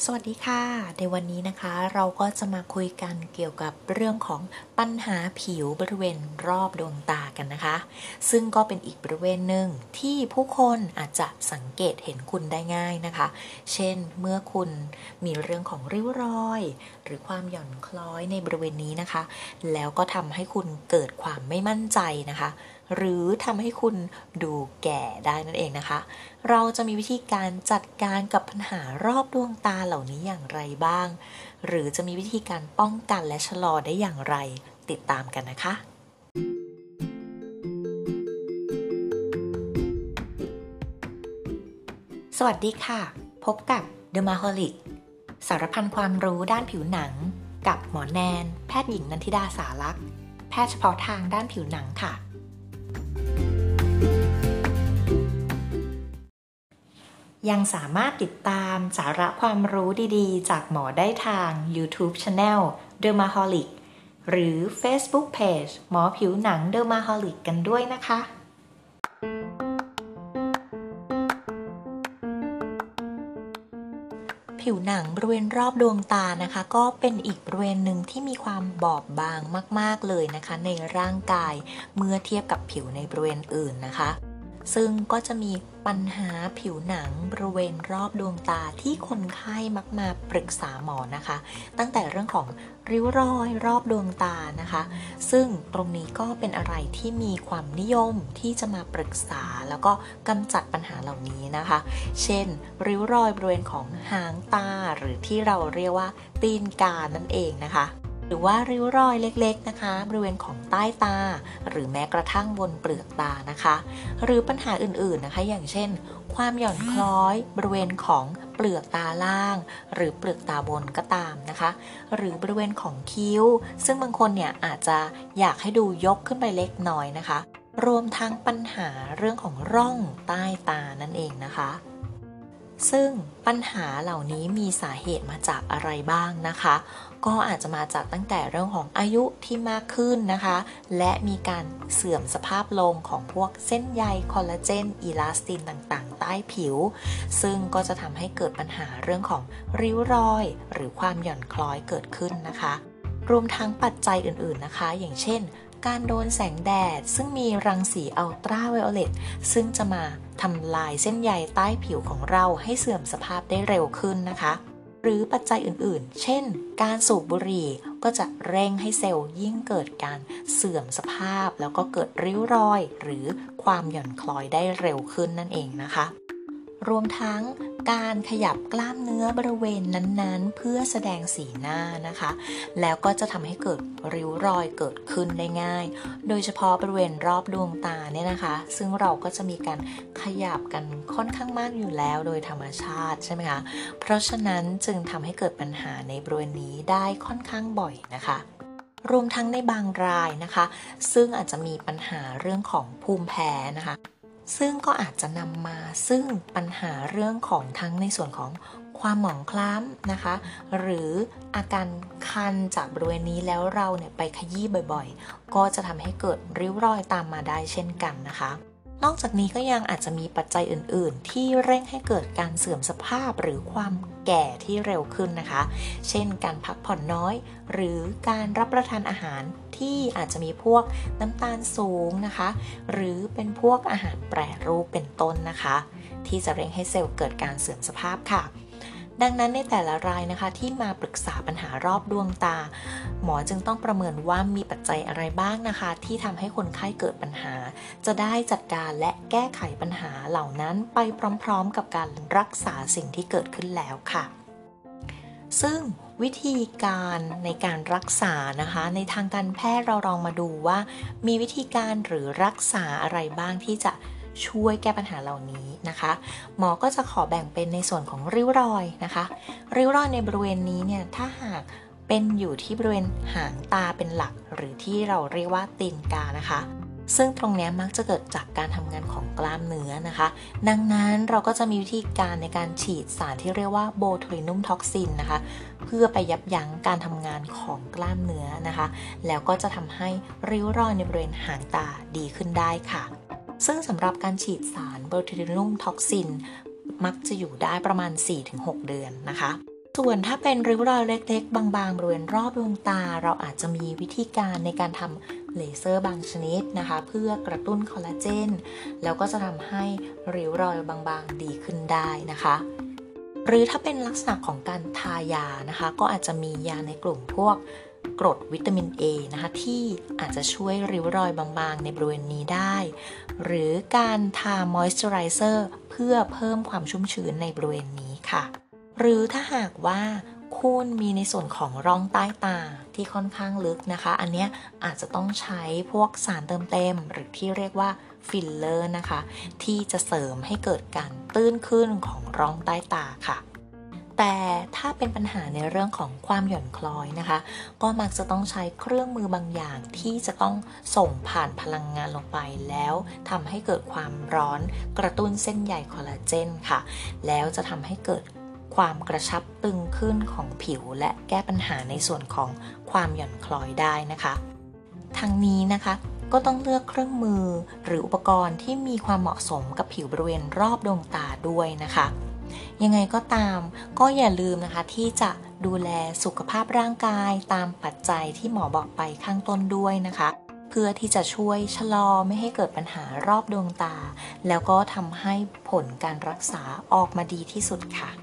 สวัสดีค่ะ ในวันนี้นะคะเราก็จะมาคุยกันเกี่ยวกับเรื่องของปัญหาผิวบริเวณรอบดวงตากันนะคะ ซึ่งก็เป็นอีกบริเวณหนึ่งที่ผู้คนอาจจะสังเกตเห็นคุณได้ง่ายนะคะ เช่นเมื่อคุณมีเรื่องของริ้วรอย หรือความหย่อนคล้อยในบริเวณนี้นะคะ แล้วก็ทำให้คุณเกิดความไม่มั่นใจนะคะ หรือทำให้คุณดูแก่ได้นั่นเองนะคะ เราจะมีวิธีการจัดการกับปัญหารอบดวงตาเหล่านี้อย่างไรบ้าง หรือจะมีวิธีการป้องกันและชะลอได้อย่างไร ติดตามกันนะคะสวัสดีค่ะ พบกับ The m a h o l i c สารพันความรู้ด้านผิวหนัง กับหมอแนน แพทย์หญิงนันทิดาสารักษ์แพทย์เฉพาะทางด้านผิวหนังค่ะ ยังสามารถติดตามสาระความรู้ดีๆ จากหมอได้ทาง YouTube Channel Dermaholic หรือ Facebook Page หมอผิวหนัง Dermaholic กันด้วยนะคะ ผิวหนังบริเวณรอบดวงตานะคะ ก็เป็นอีกบริเวณหนึ่งที่มีความบอบบางมาก ๆ เลยนะคะ ในร่างกายเมื่อเทียบกับผิวในบริเวณอื่นนะคะ ซึ่งก็จะมีปัญหาผิวหนังบริเวณรอบดวงตาที่คนไข้มักมาปรึกษาหมอนะคะ ตั้งแต่เรื่องของริ้วรอยรอบดวงตานะคะ ซึ่งตรงนี้ก็เป็นอะไรที่มีความนิยมที่จะมาปรึกษาแล้วก็กำจัดปัญหาเหล่านี้นะคะ เช่น ริ้วรอยบริเวณของหางตา หรือที่เราเรียกว่าตีนกานั่นเองนะคะ รือว่าริ้วรอยเล็กๆนะคะ บริเวณของใต้ตา หรือแม้กระทั่งบนเปลือกตานะคะ หรือปัญหาอื่นๆนะคะ อย่างเช่น ความหย่อนคล้อย บริเวณของเปลือกตาล่าง หรือเปลือกตาบนก็ตามนะคะ หรือบริเวณของคิ้ว ซึ่งบางคนเนี่ยอาจจะอยากให้ดูยกขึ้นไปเล็กน้อยนะคะ รวมทั้งปัญหาเรื่องของร่องใต้ตานั่นเองนะคะ ซึ่งปัญหาเหล่านี้มีสาเหตุมาจากอะไรบ้างนะคะ ก็อาจจะมาจากตั้งแต่เรื่องของอายุที่มากขึ้นนะคะ และมีการเสื่อมสภาพลงของพวกเส้นใยคอลลาเจนอีลาสตินต่างๆ ใต้ผิว ซึ่งก็จะทำให้เกิดปัญหาเรื่องของริ้วรอย หรือความหย่อนคล้อยเกิดขึ้นนะคะ รวมทั้งปัจจัยอื่นๆนะคะ อย่างเช่น การโดนแสงแดดซึ่งมีรังสีอัลตราไวโอเลตซึ่งจะมาทำลายเส้นใยใต้ผิวของเราให้เสื่อมสภาพได้เร็วขึ้นนะคะ หรือปัจจัยอื่นๆ เช่น การสูบบุหรี่ก็จะเร่งให้เซลล์ยิ่งเกิดการเสื่อมสภาพ แล้วก็เกิดริ้วรอย หรือความหย่อนคล้อยได้เร็วขึ้นนั่นเองนะคะ รวมทั้ง การขยับกล้ามเนื้อบริเวณนั้นๆ เพื่อแสดงสีหน้านะคะ แล้วก็จะทำให้เกิดริ้วรอยเกิดขึ้นได้ง่าย โดยเฉพาะบริเวณรอบดวงตาเนี่ยนะคะ ซึ่งเราก็จะมีการขยับกันค่อนข้างมากอยู่แล้วโดยธรรมชาติใช่ไหมคะ เพราะฉะนั้นจึงทำให้เกิดปัญหาในบริเวณนี้ได้ค่อนข้างบ่อยนะคะรวมทั้งในบางรายนะคะ ซึ่งอาจจะมีปัญหาเรื่องของภูมิแพ้นะคะ ซึ่งก็อาจจะนำมาซึ่งปัญหาเรื่องของทั้งในส่วนของความหมองคล้ำนะคะ หรืออาการคันจากบริเวณนี้แล้วเราเนี่ยไปขยี้บ่อยๆ ก็จะทำให้เกิดริ้วรอยตามมาได้เช่นกันนะคะ นอกจากนี้ก็ยังอาจจะมีปัจจัยอื่น ๆ ที่เร่งให้เกิดการเสื่อมสภาพหรือความแก่ที่เร็วขึ้นนะคะ เช่น การพักผ่อนน้อย หรือการรับประทานอาหารที่อาจจะมีพวกน้ำตาลสูงนะคะ หรือเป็นพวกอาหารแปรรูปเป็นต้นนะคะ ที่จะเร่งให้เซลล์เกิดการเสื่อมสภาพค่ะ ดังนั้นในแต่ละรายนะคะที่มาปรึกษาปัญหารอบดวงตา หมอจึงต้องประเมินว่ามีปัจจัยอะไรบ้างนะคะ ที่ทำให้คนไข้เกิดปัญหา จะได้จัดการและแก้ไขปัญหาเหล่านั้นไปพร้อมๆ กับการรักษาสิ่งที่เกิดขึ้นแล้วค่ะ ซึ่งวิธีการในการรักษานะคะ ในทางการแพทย์เราลองมาดูว่า มีวิธีการหรือรักษาอะไรบ้างที่จะ ช่วยแก้ปัญหาเหล่านี้นะคะ หมอก็จะขอแบ่งเป็นในส่วนของริ้วรอยนะคะ ริ้วรอยในบริเวณนี้เนี่ยถ้าหากเป็นอยู่ที่บริเวณหางตาเป็นหลัก หรือที่เราเรียกว่าตีนกานะคะซึ่งตรงนี้มักจะเกิดจากการทำงานของกล้ามเนื้อนะคะ ดังนั้นเราก็จะมีวิธีการในการฉีดสารที่เรียกว่าโบทูลินุมท็อกซินนะคะ เพื่อไปยับยั้งการทำงานของกล้ามเนื้อนะคะ แล้วก็จะทำให้ริ้วรอยในบริเวณหางตาดีขึ้นได้ค่ะ ซึ่งสำหรับการฉีดสารโบทูลินุมท็อกซิน มักจะอยู่ได้ประมาณ 4-6 เดือนนะคะ ส่วนถ้าเป็นริ้วรอยเล็กๆ บางๆบริเวณรอบดวงตา เราอาจจะมีวิธีการในการทำเลเซอร์บางชนิดนะคะ เพื่อกระตุ้นคอลลาเจน แล้วก็จะทำให้ริ้วรอยบางๆ ดีขึ้นได้นะคะหรือถ้าเป็นลักษณะของการทายานะคะ ก็อาจจะมียาในกลุ่มพวก กรดวิตามิน A นะคะ ที่อาจจะช่วยริ้วรอยบางๆ ในบริเวณนี้ได้ หรือการทามอยส์เจอไรเซอร์เพื่อเพิ่มความชุ่มชื้นในบริเวณนี้ค่ะ หรือถ้าหากว่าคุณมีในส่วนของร่องใต้ตาที่ค่อนข้างลึกนะคะ อันเนี้ยอาจจะต้องใช้พวกสารเติมเต็ม หรือที่เรียกว่าฟิลเลอร์นะคะ ที่จะเสริมให้เกิดการตื้นขึ้นของร่องใต้ตาค่ะ แต่ถ้าเป็นปัญหาในเรื่องของความหย่อนคล้อยนะคะ ก็มักจะต้องใช้เครื่องมือบางอย่างที่จะต้องส่งผ่านพลังงานลงไปแล้วทำให้เกิดความร้อนกระตุ้นเส้นใยคอลลาเจนค่ะ แล้วจะทำให้เกิดความกระชับตึงขึ้นของผิว และแก้ปัญหาในส่วนของความหย่อนคล้อยได้นะคะทั้งนี้นะคะก็ต้องเลือกเครื่องมือหรืออุปกรณ์ที่มีความเหมาะสมกับผิวบริเวณรอบดวงตาด้วยนะคะ ยังไงก็ตาม ก็อย่าลืมนะคะที่จะดูแลสุขภาพร่างกายตามปัจจัยที่หมอบอกไปข้างต้นด้วยนะคะ เพื่อที่จะช่วยชะลอไม่ให้เกิดปัญหารอบดวงตา แล้วก็ทำให้ผลการรักษาออกมาดีที่สุดค่ะ